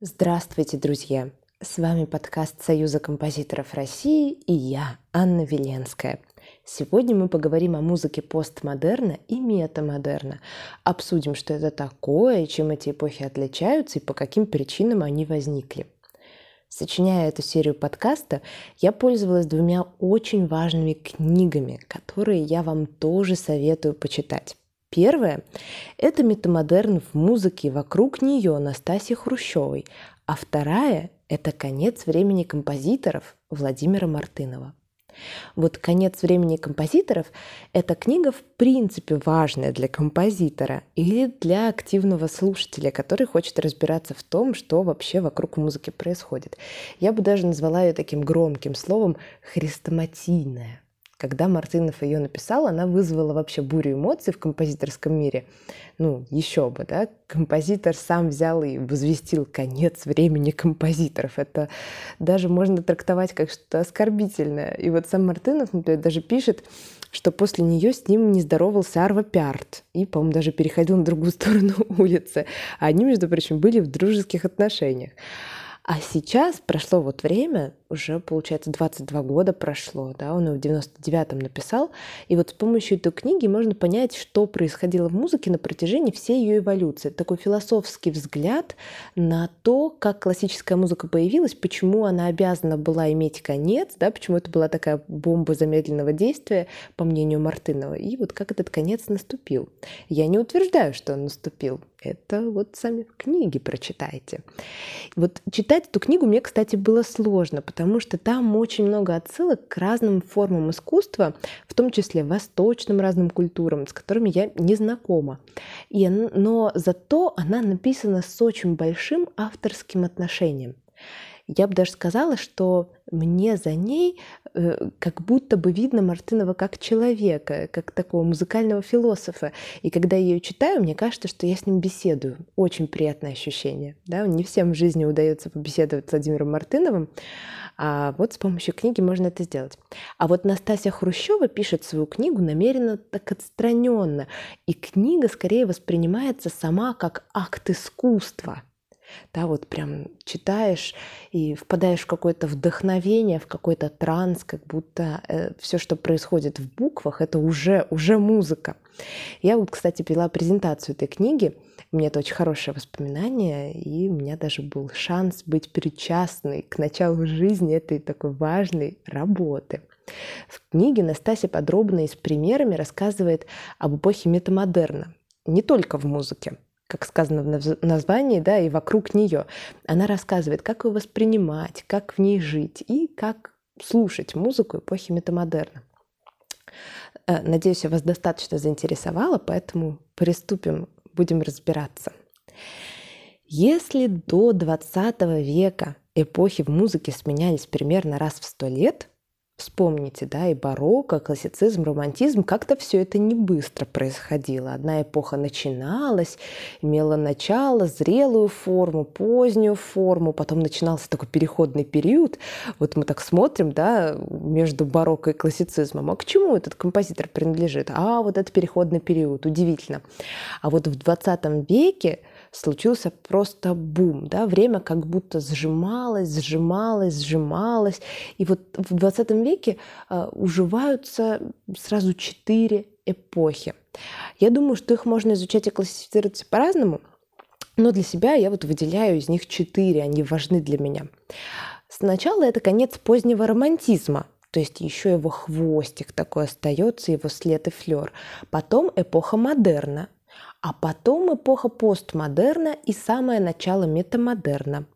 Здравствуйте, друзья! С вами подкаст Союза композиторов России и я, Анна Веленская. Сегодня мы поговорим о музыке постмодерна и метамодерна. Обсудим, что это такое, чем эти эпохи отличаются и по каким причинам они возникли. Сочиняя эту серию подкаста, я пользовалась двумя очень важными книгами, которые я вам тоже советую почитать. Первое – это метамодерн в музыке вокруг нее Настасьи Хрущевой, а вторая – это «Конец времени композиторов» Владимира Мартынова. Вот «Конец времени композиторов» — это книга в принципе важная для композитора или для активного слушателя, который хочет разбираться в том, что вообще вокруг музыки происходит. Я бы даже назвала ее таким громким словом «хрестоматийная». Когда Мартынов ее написал, она вызвала вообще бурю эмоций в композиторском мире. Ну, еще бы, да? Композитор сам взял и возвестил конец времени композиторов. Это даже можно трактовать как что-то оскорбительное. И вот сам Мартынов, например, даже пишет, что после нее с ним не здоровался Арва Пярт и, по-моему, даже переходил на другую сторону улицы. А они, между прочим, были в дружеских отношениях. А сейчас прошло вот время, уже, получается, 22 года прошло, да, он его в 99-м написал, и вот с помощью этой книги можно понять, что происходило в музыке на протяжении всей ее эволюции. Такой философский взгляд на то, как классическая музыка появилась, почему она обязана была иметь конец, да, почему это была такая бомба замедленного действия, по мнению Мартынова, и вот как этот конец наступил. Я не утверждаю, что он наступил, это вот сами в книге прочитайте. Вот читать эту книгу мне, кстати, было сложно, потому что там очень много отсылок к разным формам искусства, в том числе восточным разным культурам, с которыми я не знакома. И, но зато она написана с очень большим авторским отношением. Я бы даже сказала, что мне за ней э, как будто бы видно Мартынова как человека, как такого музыкального философа. И когда я ее читаю, мне кажется, что я с ним беседую. Очень приятное ощущение. Да? Не всем в жизни удается побеседовать с Владимиром Мартыновым, а вот с помощью книги можно это сделать. А вот Настасья Хрущева пишет свою книгу намеренно так отстраненно, и книга скорее воспринимается сама как акт искусства – да, вот прям читаешь и впадаешь в какое-то вдохновение, в какой-то транс, как будто э, все, что происходит в буквах, это уже, уже музыка. Я вот, кстати, пила презентацию этой книги, меня это очень хорошее воспоминание, и у меня даже был шанс быть причастной к началу жизни этой такой важной работы. В книге Настасья подробно и с примерами рассказывает об эпохе метамодерна, не только в музыке, как сказано в названии, да, и вокруг нее. Она рассказывает, как ее воспринимать, как в ней жить и как слушать музыку эпохи метамодерна. Э, надеюсь, я вас достаточно заинтересовала, поэтому приступим, будем разбираться. Если до 20 века эпохи в музыке сменялись примерно раз в сто лет, Вспомните, да, и барокко, классицизм, романтизм, как-то все это не быстро происходило. Одна эпоха начиналась, имела начало, зрелую форму, позднюю форму, потом начинался такой переходный период. Вот мы так смотрим, да, между барокко и классицизмом. А к чему этот композитор принадлежит? А, вот этот переходный период, удивительно. А вот в 20 веке случился просто бум, да, время как будто сжималось, сжималось, сжималось. И вот в 20 веке э, уживаются сразу четыре эпохи. Я думаю, что их можно изучать и классифицировать по-разному, но для себя я вот выделяю из них четыре, они важны для меня. Сначала это конец позднего романтизма, то есть еще его хвостик такой остается, его след и флер. Потом эпоха модерна, а потом эпоха постмодерна и самое начало метамодерна.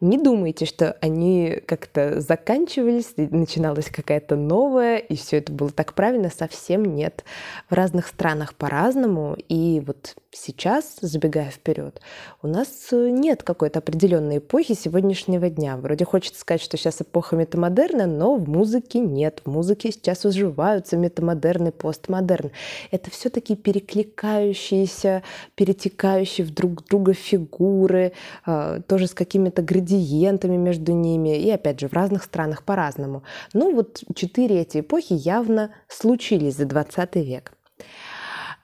Не думайте, что они как-то заканчивались, начиналась какая-то новая, и все это было так правильно, совсем нет. В разных странах по-разному, и вот сейчас, забегая вперед, у нас нет какой-то определенной эпохи сегодняшнего дня. Вроде хочется сказать, что сейчас эпоха метамодерна, но в музыке нет. В музыке сейчас уживаются метамодерн и постмодерн. Это все-таки перекликающиеся, перетекающие в друг друга фигуры, а, тоже с какими-то градиентами градиентами между ними, и опять же в разных странах по-разному. Но вот четыре эти эпохи явно случились за 20 век.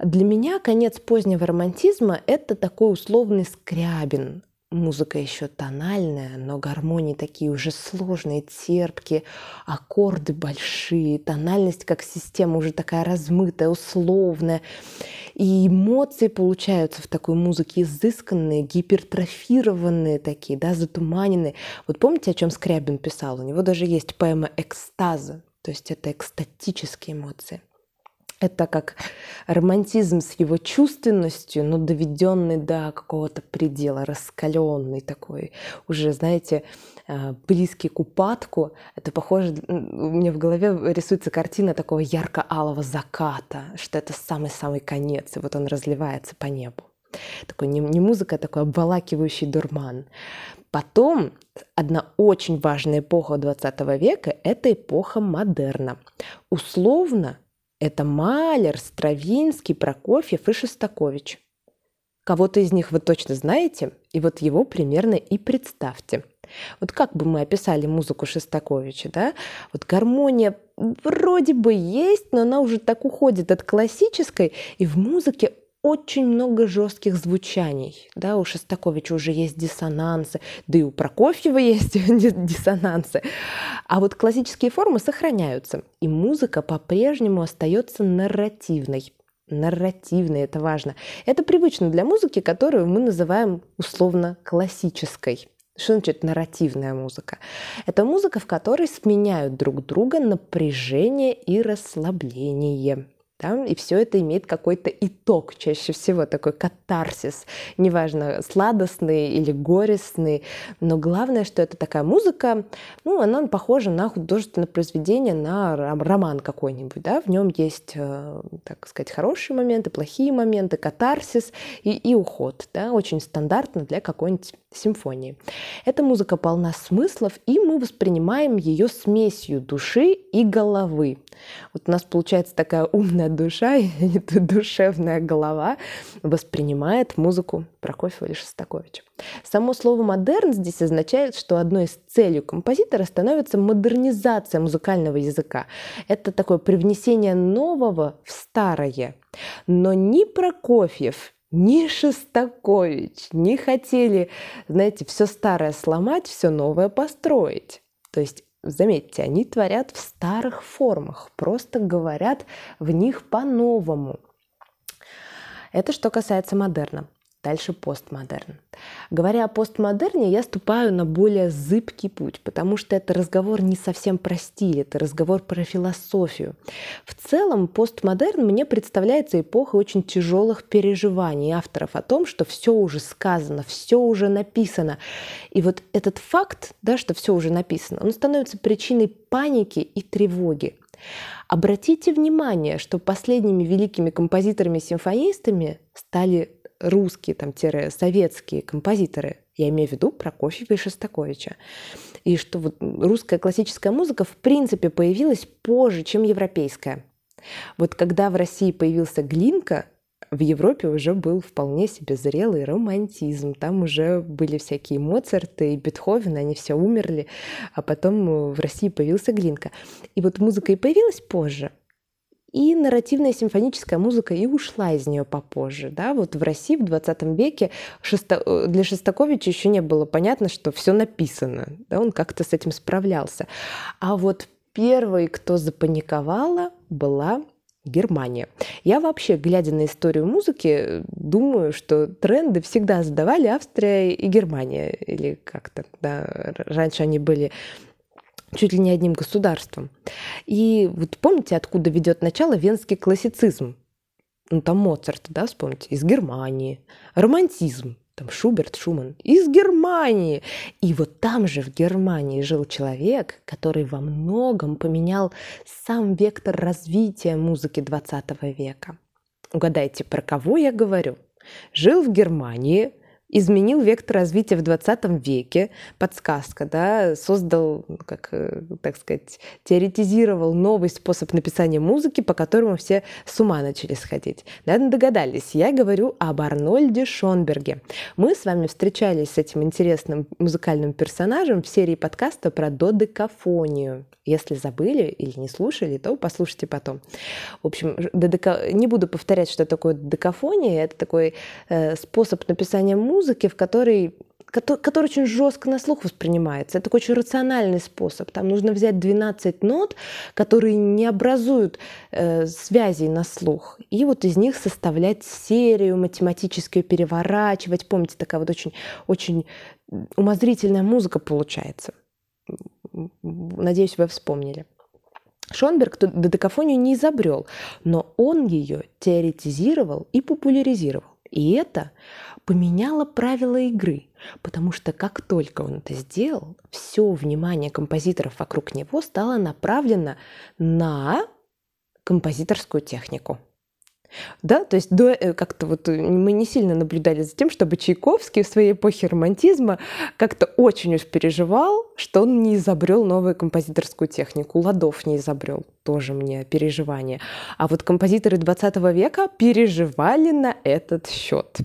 Для меня конец позднего романтизма – это такой условный скрябин. Музыка еще тональная, но гармонии такие уже сложные, терпкие, аккорды большие, тональность как система уже такая размытая, условная. И эмоции получаются в такой музыке изысканные, гипертрофированные такие, да, затуманенные. Вот помните, о чем Скрябин писал? У него даже есть поэма «Экстаза», то есть это экстатические эмоции. Это как романтизм с его чувственностью, но доведенный до какого-то предела, раскаленный такой, уже, знаете, э, близкий к упадку. Это похоже, у меня в голове рисуется картина такого ярко-алого заката, что это самый-самый конец, и вот он разливается по небу. Такой не, не музыка, а такой обволакивающий дурман. Потом одна очень важная эпоха 20 века – это эпоха модерна. Условно это Малер, Стравинский, Прокофьев и Шостакович. Кого-то из них вы точно знаете, и вот его примерно и представьте. Вот как бы мы описали музыку Шостаковича, да? Вот гармония вроде бы есть, но она уже так уходит от классической, и в музыке очень много жестких звучаний. Да, у Шостаковича уже есть диссонансы, да и у Прокофьева есть диссонансы. А вот классические формы сохраняются, и музыка по-прежнему остается нарративной. Нарративной, это важно. Это привычно для музыки, которую мы называем условно классической. Что значит нарративная музыка? Это музыка, в которой сменяют друг друга напряжение и расслабление. Да? И все это имеет какой-то итог, чаще всего такой катарсис, неважно, сладостный или горестный, но главное, что это такая музыка, ну, она похожа на художественное произведение, на роман какой-нибудь, да, в нем есть, э, так сказать, хорошие моменты, плохие моменты, катарсис и, и уход, да, очень стандартно для какой-нибудь симфонии. Эта музыка полна смыслов, и мы воспринимаем ее смесью души и головы. Вот у нас получается такая умная душа, и душевная голова воспринимает музыку Прокофьева или Шостаковича. Само слово «модерн» здесь означает, что одной из целей композитора становится модернизация музыкального языка. Это такое привнесение нового в старое. Но ни Прокофьев, ни Шостакович не хотели, знаете, все старое сломать, все новое построить. То есть Заметьте, они творят в старых формах, просто говорят в них по-новому. Это что касается модерна. Дальше постмодерн. Говоря о постмодерне, я ступаю на более зыбкий путь, потому что это разговор не совсем про стиль, это разговор про философию. В целом, постмодерн мне представляется эпохой очень тяжелых переживаний авторов о том, что все уже сказано, все уже написано. И вот этот факт, да, что все уже написано, он становится причиной паники и тревоги. Обратите внимание, что последними великими композиторами-симфонистами стали русские, там, советские композиторы, я имею в виду Прокофьева и Шостаковича. И что вот русская классическая музыка в принципе появилась позже, чем европейская. Вот когда в России появился Глинка, в Европе уже был вполне себе зрелый романтизм. Там уже были всякие Моцарты и Бетховен, они все умерли, а потом в России появился Глинка. И вот музыка и появилась позже – и нарративная симфоническая музыка и ушла из нее попозже. Да? Вот в России в 20 веке Шесто... Э, для Шостаковича еще не было понятно, что все написано. Да? Он как-то с этим справлялся. А вот первой, кто запаниковала, была Германия. Я вообще, глядя на историю музыки, думаю, что тренды всегда задавали Австрия и Германия. Или как-то, да, раньше они были чуть ли не одним государством. И вот помните, откуда ведет начало венский классицизм? Ну, там Моцарт, да, вспомните, из Германии. Романтизм, там Шуберт, Шуман, из Германии. И вот там же, в Германии, жил человек, который во многом поменял сам вектор развития музыки 20 века. Угадайте, про кого я говорю? Жил в Германии – изменил вектор развития в 20 веке, подсказка, да, создал, ну, как, э, так сказать, теоретизировал новый способ написания музыки, по которому все с ума начали сходить. Наверное, догадались, я говорю об Арнольде Шонберге. Мы с вами встречались с этим интересным музыкальным персонажем в серии подкаста про додекафонию. Если забыли или не слушали, то послушайте потом. В общем, додека... не буду повторять, что такое додекафония. Это такой э, способ написания музыки, в которой который, который очень жестко на слух воспринимается. Это такой очень рациональный способ. Там нужно взять 12 нот, которые не образуют э, связей на слух, и вот из них составлять серию, математически переворачивать. Помните, такая вот очень, очень умозрительная музыка получается. Надеюсь, вы вспомнили. Шонберг додекафонию не изобрел, но он ее теоретизировал и популяризировал. И это поменяло правила игры, потому что как только он это сделал, все внимание композиторов вокруг него стало направлено на композиторскую технику. Да, то есть до, э, как-то вот э, мы не сильно наблюдали за тем, чтобы Чайковский в своей эпохе романтизма как-то очень уж переживал, что он не изобрел новую композиторскую технику. Ладов не изобрел, тоже мне переживание. А вот композиторы 20 века переживали на этот счет.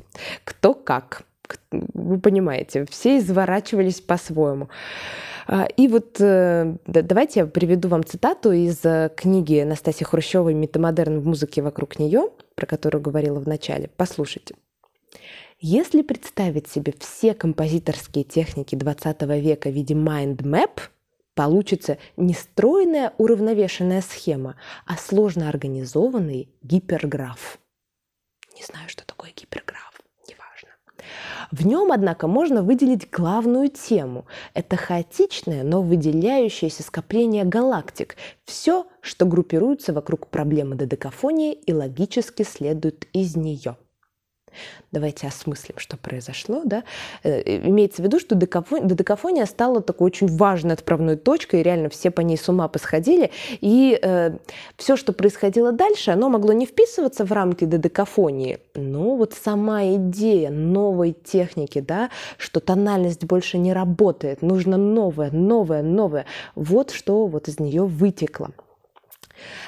Кто как. Вы понимаете, все изворачивались по-своему. А, и вот э, давайте я приведу вам цитату из э, книги Настасьи Хрущевой «Метамодерн в музыке вокруг нее», про которую говорила в начале. Послушайте. Если представить себе все композиторские техники 20 века в виде mind map, получится не стройная уравновешенная схема, а сложно организованный гиперграф. Не знаю, что такое гиперграф. В нем, однако, можно выделить главную тему. Это хаотичное, но выделяющееся скопление галактик. Все, что группируется вокруг проблемы додекафонии и логически следует из нее – Давайте осмыслим, что произошло. Да? Э, имеется в виду, что додекафония стала такой очень важной отправной точкой, и реально все по ней с ума посходили. И э, все, что происходило дальше, оно могло не вписываться в рамки додекафонии, но вот сама идея новой техники, да, что тональность больше не работает, нужно новое, новое, новое, вот что вот из нее вытекло.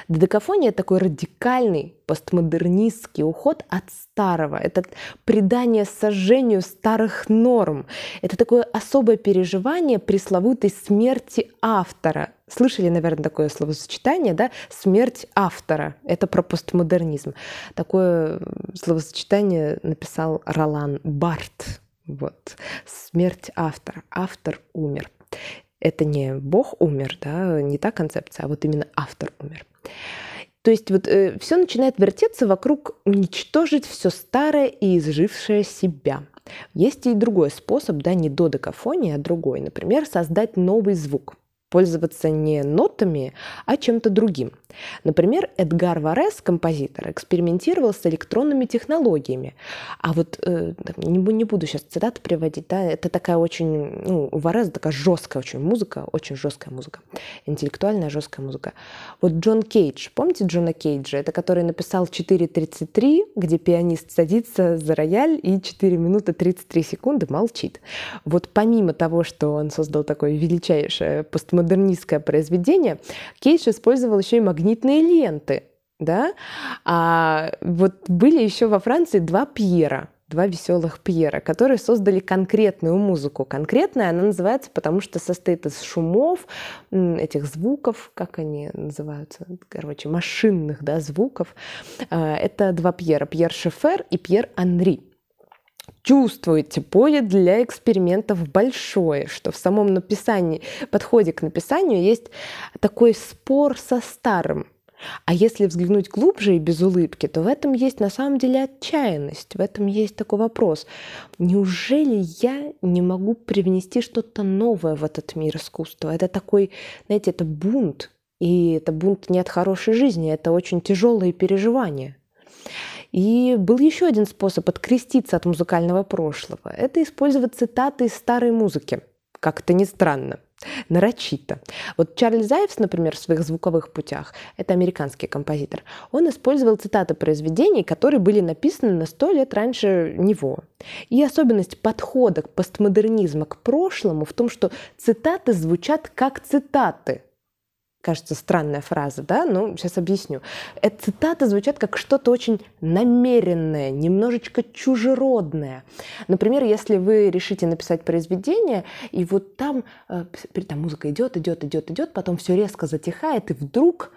Додекафония – такой радикальный постмодернистский уход от старого. Это предание сожжению старых норм. Это такое особое переживание пресловутой смерти автора. Слышали, наверное, такое словосочетание, да? Смерть автора. Это про постмодернизм. Такое словосочетание написал Ролан Барт. Вот. Смерть автора. Автор умер это не Бог умер, да, не та концепция, а вот именно автор умер. То есть вот э, все начинает вертеться вокруг уничтожить все старое и изжившее себя. Есть и другой способ, да, не до додекафония, а другой. Например, создать новый звук пользоваться не нотами, а чем-то другим. Например, Эдгар Варес, композитор, экспериментировал с электронными технологиями. А вот э, не, буду сейчас цитаты приводить, да, это такая очень, ну, у Варес такая жесткая очень музыка, очень жесткая музыка, интеллектуальная жесткая музыка. Вот Джон Кейдж, помните Джона Кейджа? Это который написал 4.33, где пианист садится за рояль и 4 минуты 33 секунды молчит. Вот помимо того, что он создал такое величайшее постмодернистское модернистское произведение, Кейдж использовал еще и магнитные ленты. Да? А вот были еще во Франции два Пьера, два веселых Пьера, которые создали конкретную музыку. Конкретная она называется, потому что состоит из шумов, этих звуков, как они называются, короче, машинных да, звуков. А, это два Пьера, Пьер Шефер и Пьер Анри чувствуете поле для экспериментов большое, что в самом написании, подходе к написанию есть такой спор со старым. А если взглянуть глубже и без улыбки, то в этом есть на самом деле отчаянность, в этом есть такой вопрос. Неужели я не могу привнести что-то новое в этот мир искусства? Это такой, знаете, это бунт, и это бунт не от хорошей жизни, это очень тяжелые переживания. И был еще один способ откреститься от музыкального прошлого. Это использовать цитаты из старой музыки. Как это ни странно нарочито. Вот Чарльз Зайвс, например, в своих звуковых путях, это американский композитор, он использовал цитаты произведений, которые были написаны на сто лет раньше него. И особенность подхода к постмодернизма к прошлому в том, что цитаты звучат как цитаты – кажется, странная фраза, да, но сейчас объясню. Эти цитаты звучат как что-то очень намеренное, немножечко чужеродное. Например, если вы решите написать произведение, и вот там, э, там музыка идет, идет, идет, идет, потом все резко затихает, и вдруг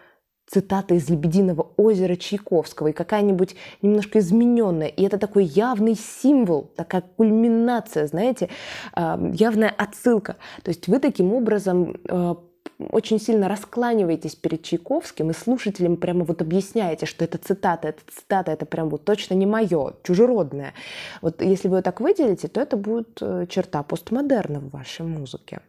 цитата из «Лебединого озера» Чайковского и какая-нибудь немножко измененная. И это такой явный символ, такая кульминация, знаете, явная отсылка. То есть вы таким образом э, очень сильно раскланиваетесь перед Чайковским и слушателям прямо вот объясняете, что это цитата, это цитата, это прям вот точно не мое, чужеродное. Вот если вы ее так выделите, то это будет э, черта постмодерна в вашей музыке.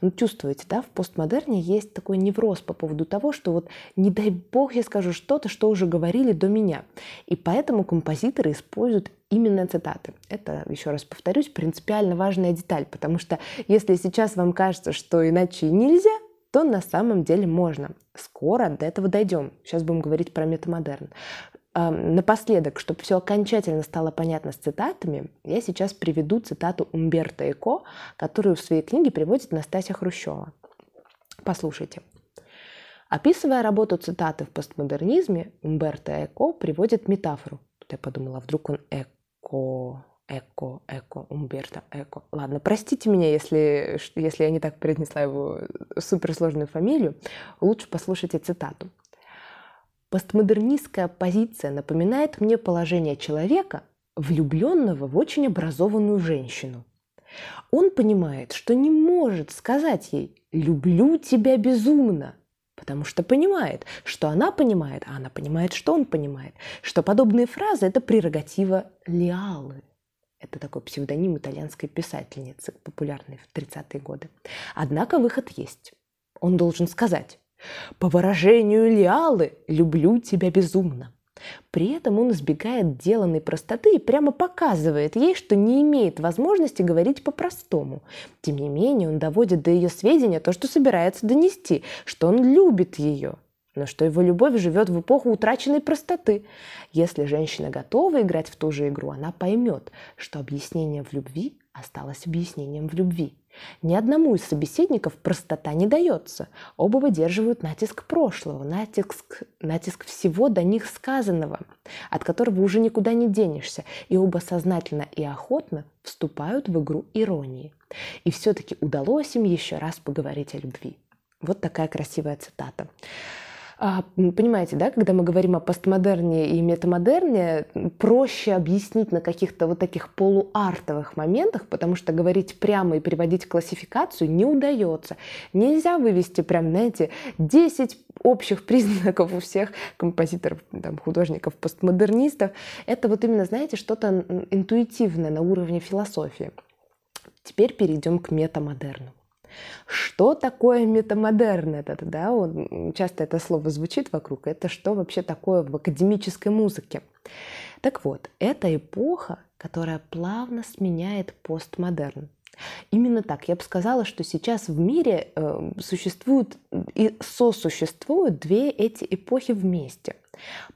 Ну, чувствуете, да, в постмодерне есть такой невроз по поводу того, что вот не дай бог я скажу что-то, что уже говорили до меня. И поэтому композиторы используют именно цитаты. Это, еще раз повторюсь, принципиально важная деталь, потому что если сейчас вам кажется, что иначе нельзя, то на самом деле можно. Скоро до этого дойдем. Сейчас будем говорить про метамодерн. Напоследок, чтобы все окончательно стало понятно с цитатами, я сейчас приведу цитату Умберто Эко, которую в своей книге приводит Настасья Хрущева. Послушайте. Описывая работу цитаты в постмодернизме, Умберто Эко приводит метафору. Тут я подумала, а вдруг он Эко, Эко, Эко, Умберто Эко. Ладно, простите меня, если, если я не так произнесла его суперсложную фамилию. Лучше послушайте цитату. Постмодернистская позиция напоминает мне положение человека, влюбленного в очень образованную женщину. Он понимает, что не может сказать ей «люблю тебя безумно», потому что понимает, что она понимает, а она понимает, что он понимает, что подобные фразы – это прерогатива Лиалы. Это такой псевдоним итальянской писательницы, популярной в 30-е годы. Однако выход есть. Он должен сказать по выражению Лиалы, люблю тебя безумно. При этом он избегает деланной простоты и прямо показывает ей, что не имеет возможности говорить по-простому. Тем не менее, он доводит до ее сведения то, что собирается донести, что он любит ее, но что его любовь живет в эпоху утраченной простоты. Если женщина готова играть в ту же игру, она поймет, что объяснение в любви осталось объяснением в любви. Ни одному из собеседников простота не дается. Оба выдерживают натиск прошлого, натиск, натиск всего до них сказанного, от которого уже никуда не денешься, и оба сознательно и охотно вступают в игру иронии. И все-таки удалось им еще раз поговорить о любви. Вот такая красивая цитата. А, понимаете, да, когда мы говорим о постмодерне и метамодерне, проще объяснить на каких-то вот таких полуартовых моментах, потому что говорить прямо и приводить классификацию не удается. Нельзя вывести прям, знаете, 10 общих признаков у всех композиторов, там, художников, постмодернистов. Это вот именно, знаете, что-то интуитивное на уровне философии. Теперь перейдем к метамодерну. Что такое метамодерн? Это, да, он, часто это слово звучит вокруг. Это что вообще такое в академической музыке? Так вот, это эпоха, которая плавно сменяет постмодерн. Именно так. Я бы сказала, что сейчас в мире э, существуют и сосуществуют две эти эпохи вместе.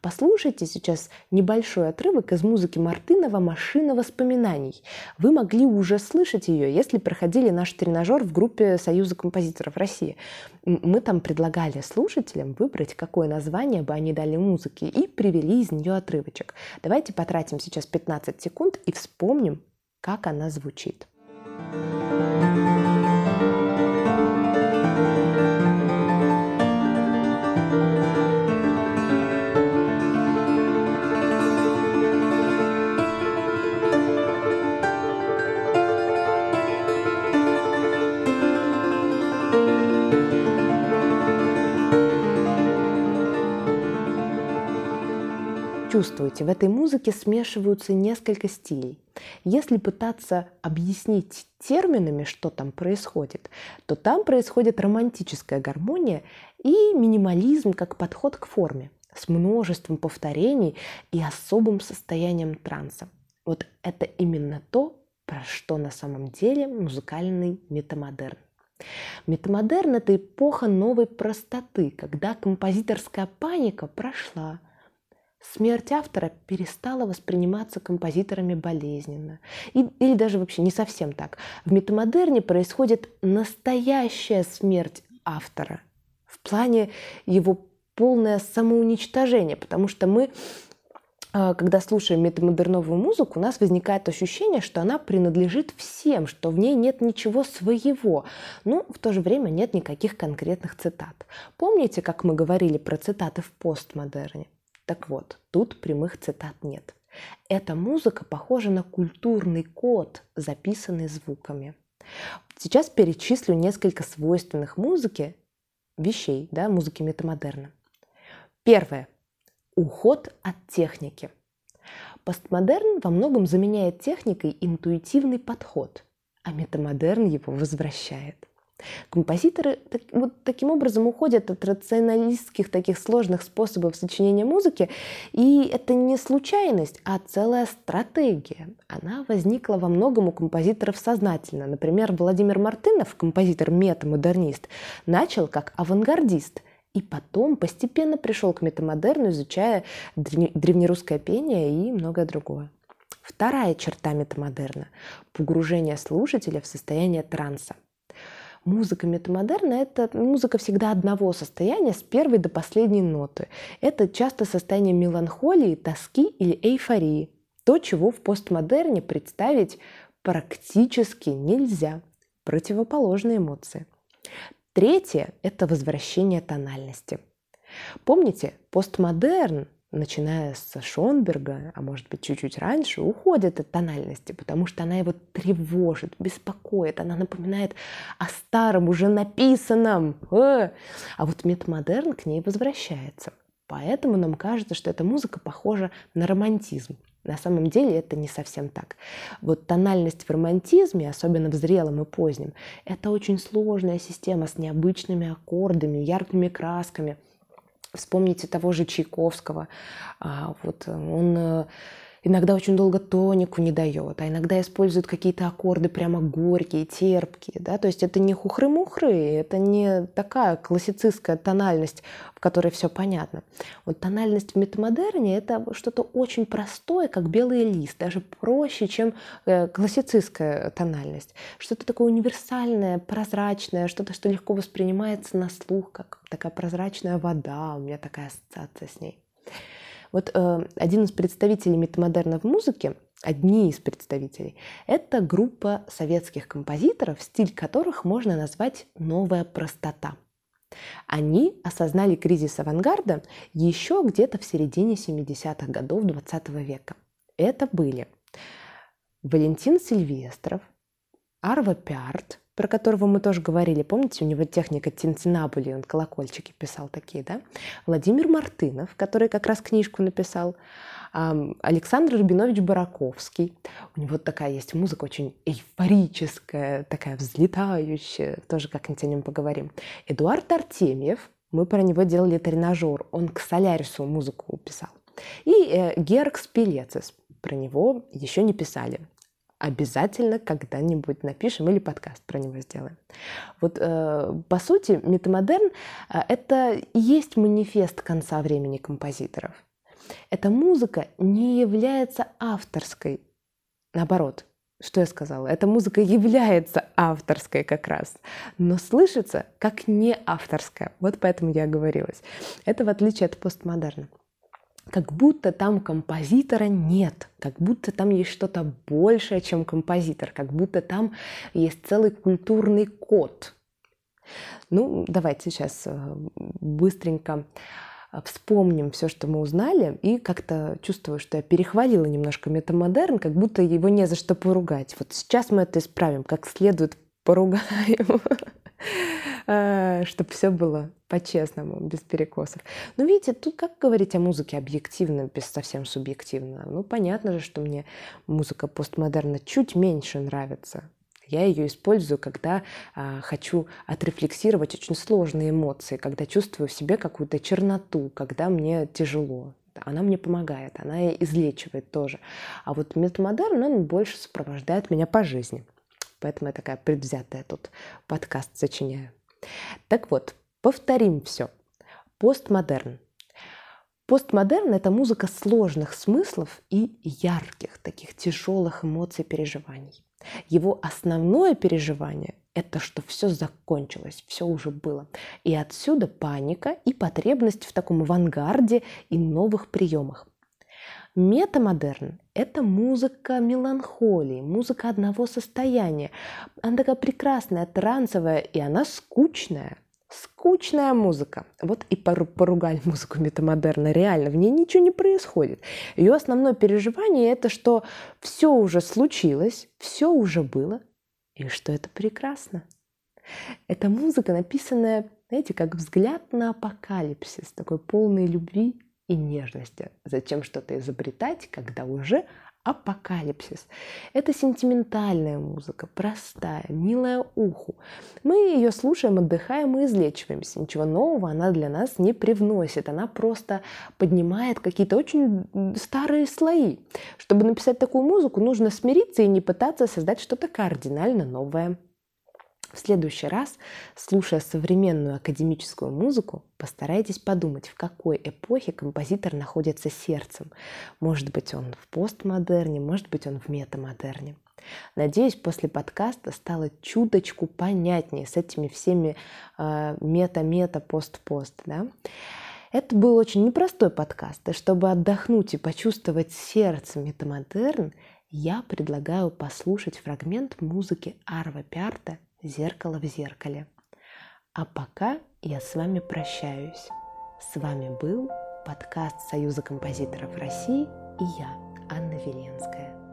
Послушайте сейчас небольшой отрывок из музыки Мартынова «Машина воспоминаний». Вы могли уже слышать ее, если проходили наш тренажер в группе Союза композиторов России. Мы там предлагали слушателям выбрать, какое название бы они дали музыке, и привели из нее отрывочек. Давайте потратим сейчас 15 секунд и вспомним, как она звучит. thank you чувствуете, в этой музыке смешиваются несколько стилей. Если пытаться объяснить терминами, что там происходит, то там происходит романтическая гармония и минимализм как подход к форме с множеством повторений и особым состоянием транса. Вот это именно то, про что на самом деле музыкальный метамодерн. Метамодерн – это эпоха новой простоты, когда композиторская паника прошла – смерть автора перестала восприниматься композиторами болезненно. И, или даже вообще не совсем так. В метамодерне происходит настоящая смерть автора в плане его полное самоуничтожение, потому что мы а, когда слушаем метамодерновую музыку, у нас возникает ощущение, что она принадлежит всем, что в ней нет ничего своего. Но в то же время нет никаких конкретных цитат. Помните, как мы говорили про цитаты в постмодерне? Так вот, тут прямых цитат нет. Эта музыка похожа на культурный код, записанный звуками. Сейчас перечислю несколько свойственных музыке вещей, да, музыки метамодерна. Первое уход от техники. Постмодерн во многом заменяет техникой интуитивный подход, а метамодерн его возвращает. Композиторы так, вот таким образом уходят от рационалистских таких сложных способов сочинения музыки, и это не случайность, а целая стратегия. Она возникла во многом у композиторов сознательно. Например, Владимир Мартынов, композитор-метамодернист, начал как авангардист – и потом постепенно пришел к метамодерну, изучая древнерусское пение и многое другое. Вторая черта метамодерна – погружение слушателя в состояние транса. Музыка метамодерна – это музыка всегда одного состояния с первой до последней ноты. Это часто состояние меланхолии, тоски или эйфории. То, чего в постмодерне представить практически нельзя. Противоположные эмоции. Третье – это возвращение тональности. Помните, постмодерн, начиная с Шонберга, а может быть чуть-чуть раньше, уходит от тональности, потому что она его тревожит, беспокоит, она напоминает о старом, уже написанном. Э! А вот метамодерн к ней возвращается. Поэтому нам кажется, что эта музыка похожа на романтизм. На самом деле это не совсем так. Вот тональность в романтизме, особенно в зрелом и позднем, это очень сложная система с необычными аккордами, яркими красками. Вспомните того же Чайковского. А, вот он э, иногда очень долго тонику не дает, а иногда использует какие-то аккорды прямо горькие, терпкие. Да? То есть это не хухры-мухры, это не такая классицистская тональность, в которой все понятно. Вот тональность в метамодерне – это что-то очень простое, как белый лист, даже проще, чем э, классицистская тональность. Что-то такое универсальное, прозрачное, что-то, что легко воспринимается на слух, как такая прозрачная вода. У меня такая ассоциация с ней. Вот э, один из представителей метамодерна в музыке, одни из представителей, это группа советских композиторов, стиль которых можно назвать «новая простота». Они осознали кризис авангарда еще где-то в середине 70-х годов XX -го века. Это были Валентин Сильвестров, Арва Пярт, про которого мы тоже говорили. Помните, у него техника тинтинабули, он колокольчики писал такие, да? Владимир Мартынов, который как раз книжку написал. Александр Рубинович Бараковский. У него такая есть музыка очень эйфорическая, такая взлетающая. Тоже как-нибудь о нем поговорим. Эдуард Артемьев. Мы про него делали тренажер. Он к Солярису музыку писал. И э, Герк Спилецис. Про него еще не писали обязательно когда-нибудь напишем или подкаст про него сделаем. Вот э, по сути метамодерн э, это и есть манифест конца времени композиторов. Эта музыка не является авторской, наоборот. Что я сказала? Эта музыка является авторской как раз, но слышится как не авторская. Вот поэтому я оговорилась. Это в отличие от постмодерна как будто там композитора нет, как будто там есть что-то большее, чем композитор, как будто там есть целый культурный код. Ну, давайте сейчас э, быстренько э, вспомним все, что мы узнали, и как-то чувствую, что я перехвалила немножко метамодерн, как будто его не за что поругать. Вот сейчас мы это исправим, как следует поругаем. А, чтобы все было по-честному, без перекосов. Но видите, тут как говорить о музыке объективно, без совсем субъективно? Ну, понятно же, что мне музыка постмодерна чуть меньше нравится. Я ее использую, когда а, хочу отрефлексировать очень сложные эмоции, когда чувствую в себе какую-то черноту, когда мне тяжело. Она мне помогает, она излечивает тоже. А вот метамодерн, он больше сопровождает меня по жизни. Поэтому я такая предвзятая тут подкаст сочиняю. Так вот, повторим все. Постмодерн. Постмодерн – это музыка сложных смыслов и ярких, таких тяжелых эмоций, переживаний. Его основное переживание – это что все закончилось, все уже было. И отсюда паника и потребность в таком авангарде и новых приемах. Метамодерн – это музыка меланхолии, музыка одного состояния. Она такая прекрасная, трансовая, и она скучная. Скучная музыка. Вот и поругали музыку метамодерна. Реально, в ней ничего не происходит. Ее основное переживание – это что все уже случилось, все уже было, и что это прекрасно. Это музыка, написанная, знаете, как взгляд на апокалипсис, такой полный любви и нежности. Зачем что-то изобретать, когда уже апокалипсис. Это сентиментальная музыка, простая, милая уху. Мы ее слушаем, отдыхаем и излечиваемся. Ничего нового она для нас не привносит. Она просто поднимает какие-то очень старые слои. Чтобы написать такую музыку, нужно смириться и не пытаться создать что-то кардинально новое. В следующий раз, слушая современную академическую музыку, постарайтесь подумать, в какой эпохе композитор находится сердцем. Может быть, он в постмодерне, может быть, он в метамодерне. Надеюсь, после подкаста стало чуточку понятнее с этими всеми мета-мета, пост-пост. Да? Это был очень непростой подкаст, и чтобы отдохнуть и почувствовать сердце метамодерн, я предлагаю послушать фрагмент музыки Арва Пиарта зеркало в зеркале. А пока я с вами прощаюсь. С вами был подкаст Союза композиторов России и я, Анна Веленская.